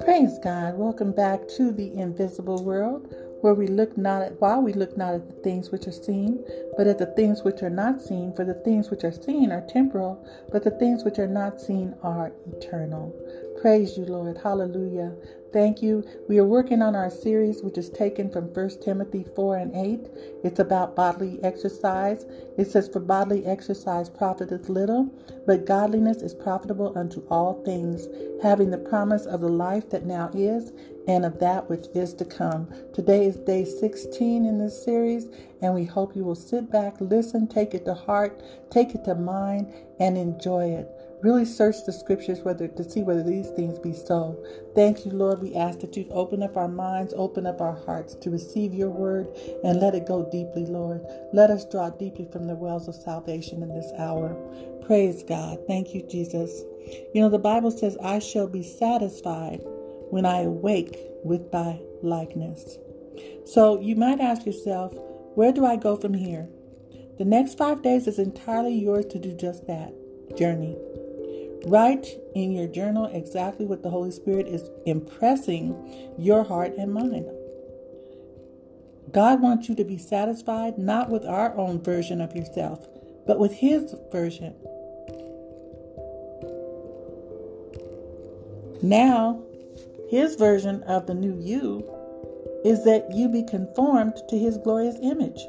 Praise God. Welcome back to the invisible world where we look not at while we look not at the things which are seen, but at the things which are not seen, for the things which are seen are temporal, but the things which are not seen are eternal. Praise you, Lord. Hallelujah. Thank you. We are working on our series, which is taken from 1 Timothy 4 and 8. It's about bodily exercise. It says, For bodily exercise profiteth little, but godliness is profitable unto all things, having the promise of the life that now is and of that which is to come. Today is day 16 in this series, and we hope you will sit back, listen, take it to heart, take it to mind, and enjoy it. Really search the scriptures whether to see whether these things be so. Thank you, Lord. We ask that you open up our minds, open up our hearts to receive your word and let it go deeply, Lord. Let us draw deeply from the wells of salvation in this hour. Praise God. Thank you, Jesus. You know, the Bible says, I shall be satisfied when I awake with thy likeness. So you might ask yourself, where do I go from here? The next five days is entirely yours to do just that journey. Write in your journal exactly what the Holy Spirit is impressing your heart and mind. God wants you to be satisfied not with our own version of yourself, but with His version. Now, His version of the new you is that you be conformed to His glorious image.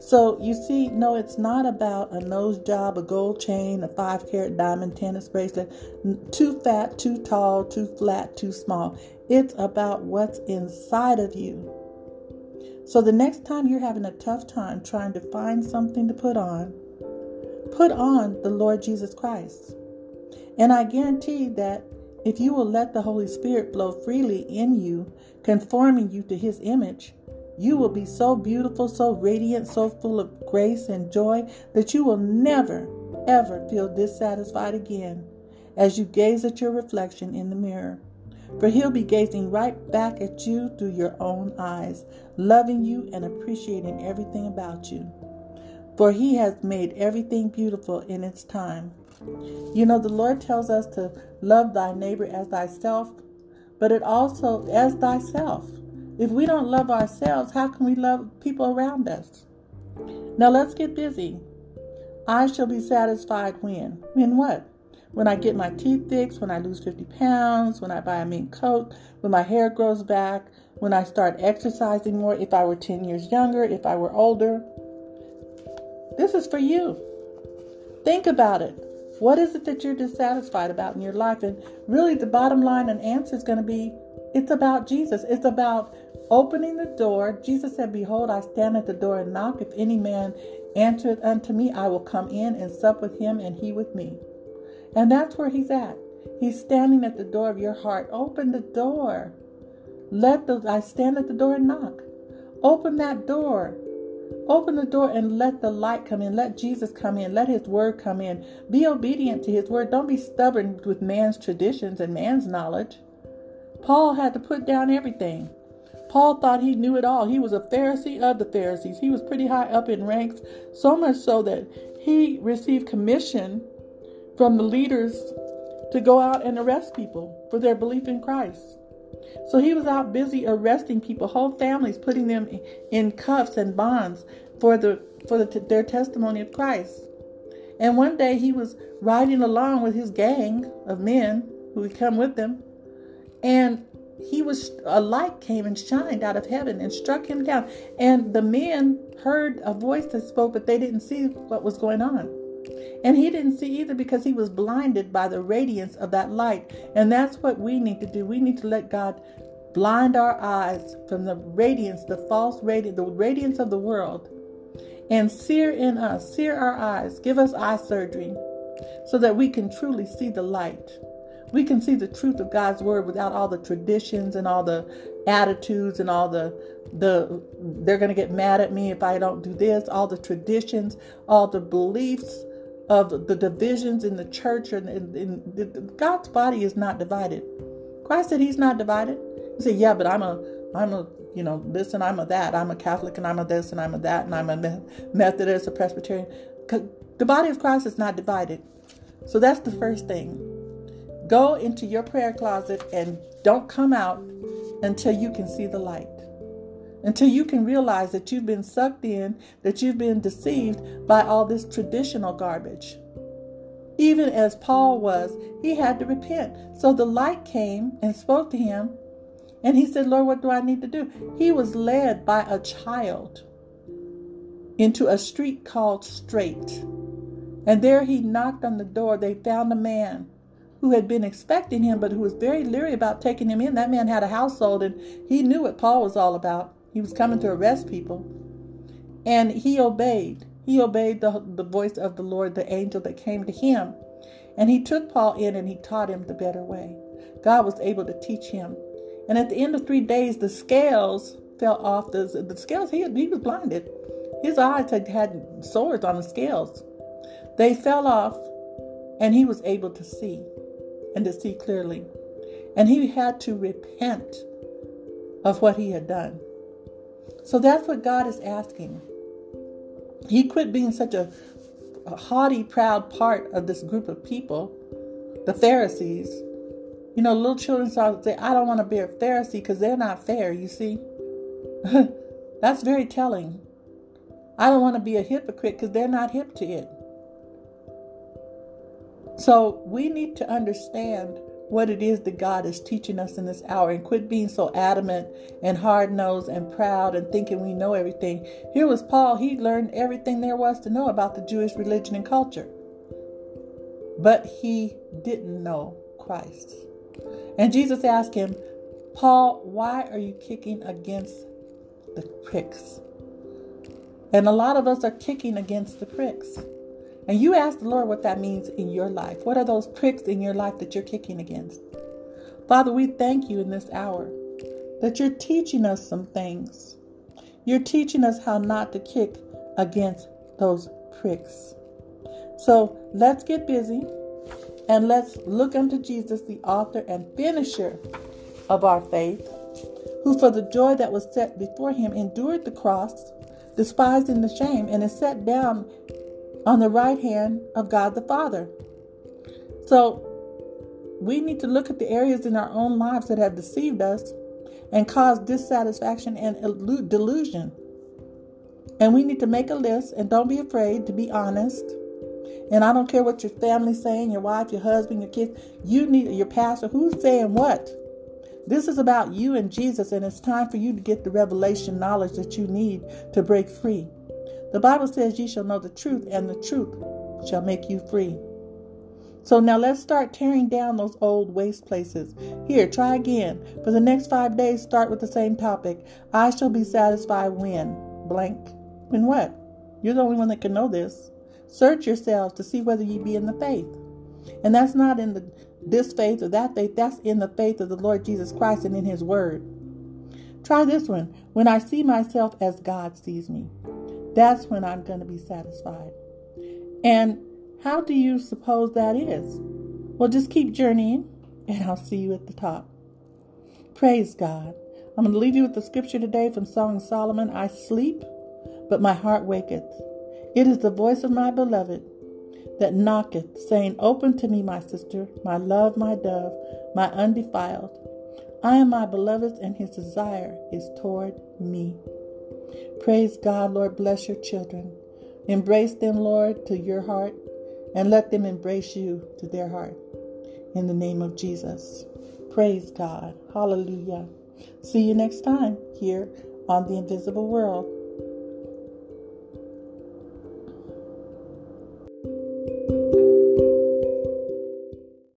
So you see, no, it's not about a nose job, a gold chain, a five carat diamond tennis bracelet, too fat, too tall, too flat, too small. It's about what's inside of you. So the next time you're having a tough time trying to find something to put on, put on the Lord Jesus Christ. And I guarantee that if you will let the Holy Spirit flow freely in you, conforming you to his image, you will be so beautiful, so radiant, so full of grace and joy that you will never, ever feel dissatisfied again as you gaze at your reflection in the mirror. For he'll be gazing right back at you through your own eyes, loving you and appreciating everything about you. For he has made everything beautiful in its time. You know, the Lord tells us to love thy neighbor as thyself, but it also as thyself. If we don't love ourselves, how can we love people around us? Now let's get busy. I shall be satisfied when? When what? When I get my teeth fixed, when I lose 50 pounds, when I buy a mink coat, when my hair grows back, when I start exercising more, if I were 10 years younger, if I were older. This is for you. Think about it. What is it that you're dissatisfied about in your life? And really, the bottom line and answer is going to be it's about Jesus. It's about opening the door. Jesus said, Behold, I stand at the door and knock. If any man answereth unto me, I will come in and sup with him and he with me. And that's where he's at. He's standing at the door of your heart. Open the door. Let the I stand at the door and knock. Open that door. Open the door and let the light come in. Let Jesus come in. Let his word come in. Be obedient to his word. Don't be stubborn with man's traditions and man's knowledge. Paul had to put down everything. Paul thought he knew it all. He was a Pharisee of the Pharisees. He was pretty high up in ranks, so much so that he received commission from the leaders to go out and arrest people for their belief in Christ. So he was out busy arresting people, whole families, putting them in cuffs and bonds for the for the, their testimony of Christ. And one day he was riding along with his gang of men who would come with him, and he was a light came and shined out of heaven and struck him down and the men heard a voice that spoke but they didn't see what was going on and he didn't see either because he was blinded by the radiance of that light. And that's what we need to do. We need to let god blind our eyes from the radiance the false radiance the radiance of the world and sear in us sear our eyes. Give us eye surgery so that we can truly see the light. We can see the truth of God's word without all the traditions and all the attitudes and all the the they're going to get mad at me if I don't do this, all the traditions, all the beliefs of the divisions in the church and in, in, God's body is not divided. Christ said he's not divided. He said, "Yeah, but I'm a I'm a you know this and I'm a that. I'm a Catholic and I'm a this and I'm a that and I'm a Methodist, a Presbyterian. The body of Christ is not divided. So that's the first thing. Go into your prayer closet and don't come out until you can see the light. Until you can realize that you've been sucked in, that you've been deceived by all this traditional garbage. Even as Paul was, he had to repent. So the light came and spoke to him, and he said, Lord, what do I need to do? He was led by a child into a street called Straight. And there he knocked on the door. They found a man who had been expecting him, but who was very leery about taking him in. That man had a household, and he knew what Paul was all about. He was coming to arrest people. And he obeyed. He obeyed the, the voice of the Lord, the angel that came to him. And he took Paul in and he taught him the better way. God was able to teach him. And at the end of three days, the scales fell off. The, the scales, he, he was blinded. His eyes had had sores on the scales. They fell off, and he was able to see and to see clearly. And he had to repent of what he had done. So that's what God is asking. He quit being such a, a haughty, proud part of this group of people, the Pharisees. You know, little children start to say, I don't want to be a Pharisee because they're not fair, you see. That's very telling. I don't want to be a hypocrite because they're not hip to it. So we need to understand what it is that God is teaching us in this hour and quit being so adamant and hard nosed and proud and thinking we know everything. Here was Paul, he learned everything there was to know about the Jewish religion and culture. But he didn't know Christ. And Jesus asked him, Paul, why are you kicking against the pricks? And a lot of us are kicking against the pricks. And you ask the Lord what that means in your life. What are those pricks in your life that you're kicking against? Father, we thank you in this hour that you're teaching us some things. You're teaching us how not to kick against those pricks. So let's get busy and let's look unto Jesus, the author and finisher of our faith, who for the joy that was set before him endured the cross, despising the shame, and is set down on the right hand of God the Father. So we need to look at the areas in our own lives that have deceived us and caused dissatisfaction and delusion. And we need to make a list and don't be afraid to be honest. And I don't care what your family's saying, your wife, your husband, your kids, you need your pastor, who's saying what? This is about you and Jesus, and it's time for you to get the revelation knowledge that you need to break free. The Bible says, Ye shall know the truth, and the truth shall make you free. So now let's start tearing down those old waste places. Here, try again. For the next five days, start with the same topic. I shall be satisfied when blank. When what? You're the only one that can know this. Search yourselves to see whether ye be in the faith. And that's not in the this faith or that faith, that's in the faith of the Lord Jesus Christ and in his word. Try this one. When I see myself as God sees me. That's when I'm going to be satisfied. And how do you suppose that is? Well, just keep journeying, and I'll see you at the top. Praise God. I'm going to leave you with the scripture today from Song of Solomon I sleep, but my heart waketh. It is the voice of my beloved that knocketh, saying, Open to me, my sister, my love, my dove, my undefiled. I am my beloved's, and his desire is toward me. Praise God, Lord. Bless your children. Embrace them, Lord, to your heart, and let them embrace you to their heart. In the name of Jesus. Praise God. Hallelujah. See you next time here on The Invisible World.